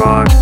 rock.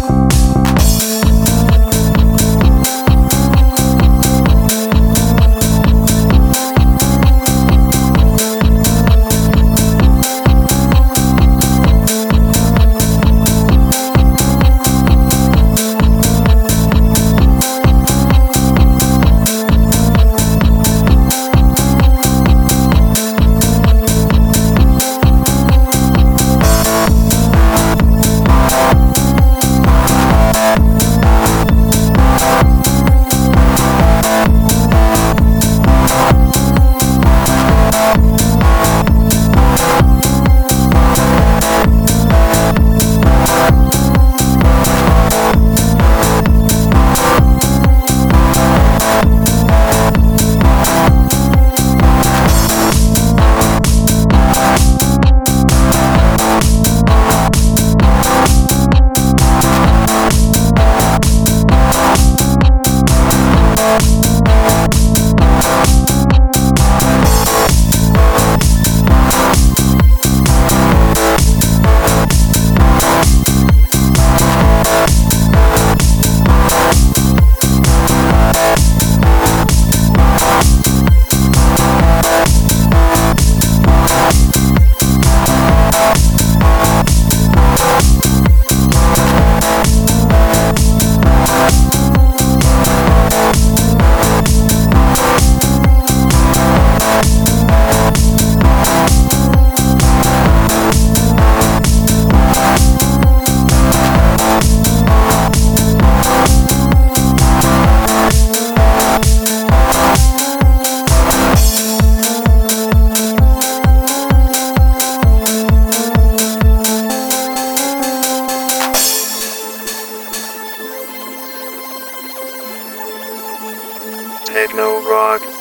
Techno Rock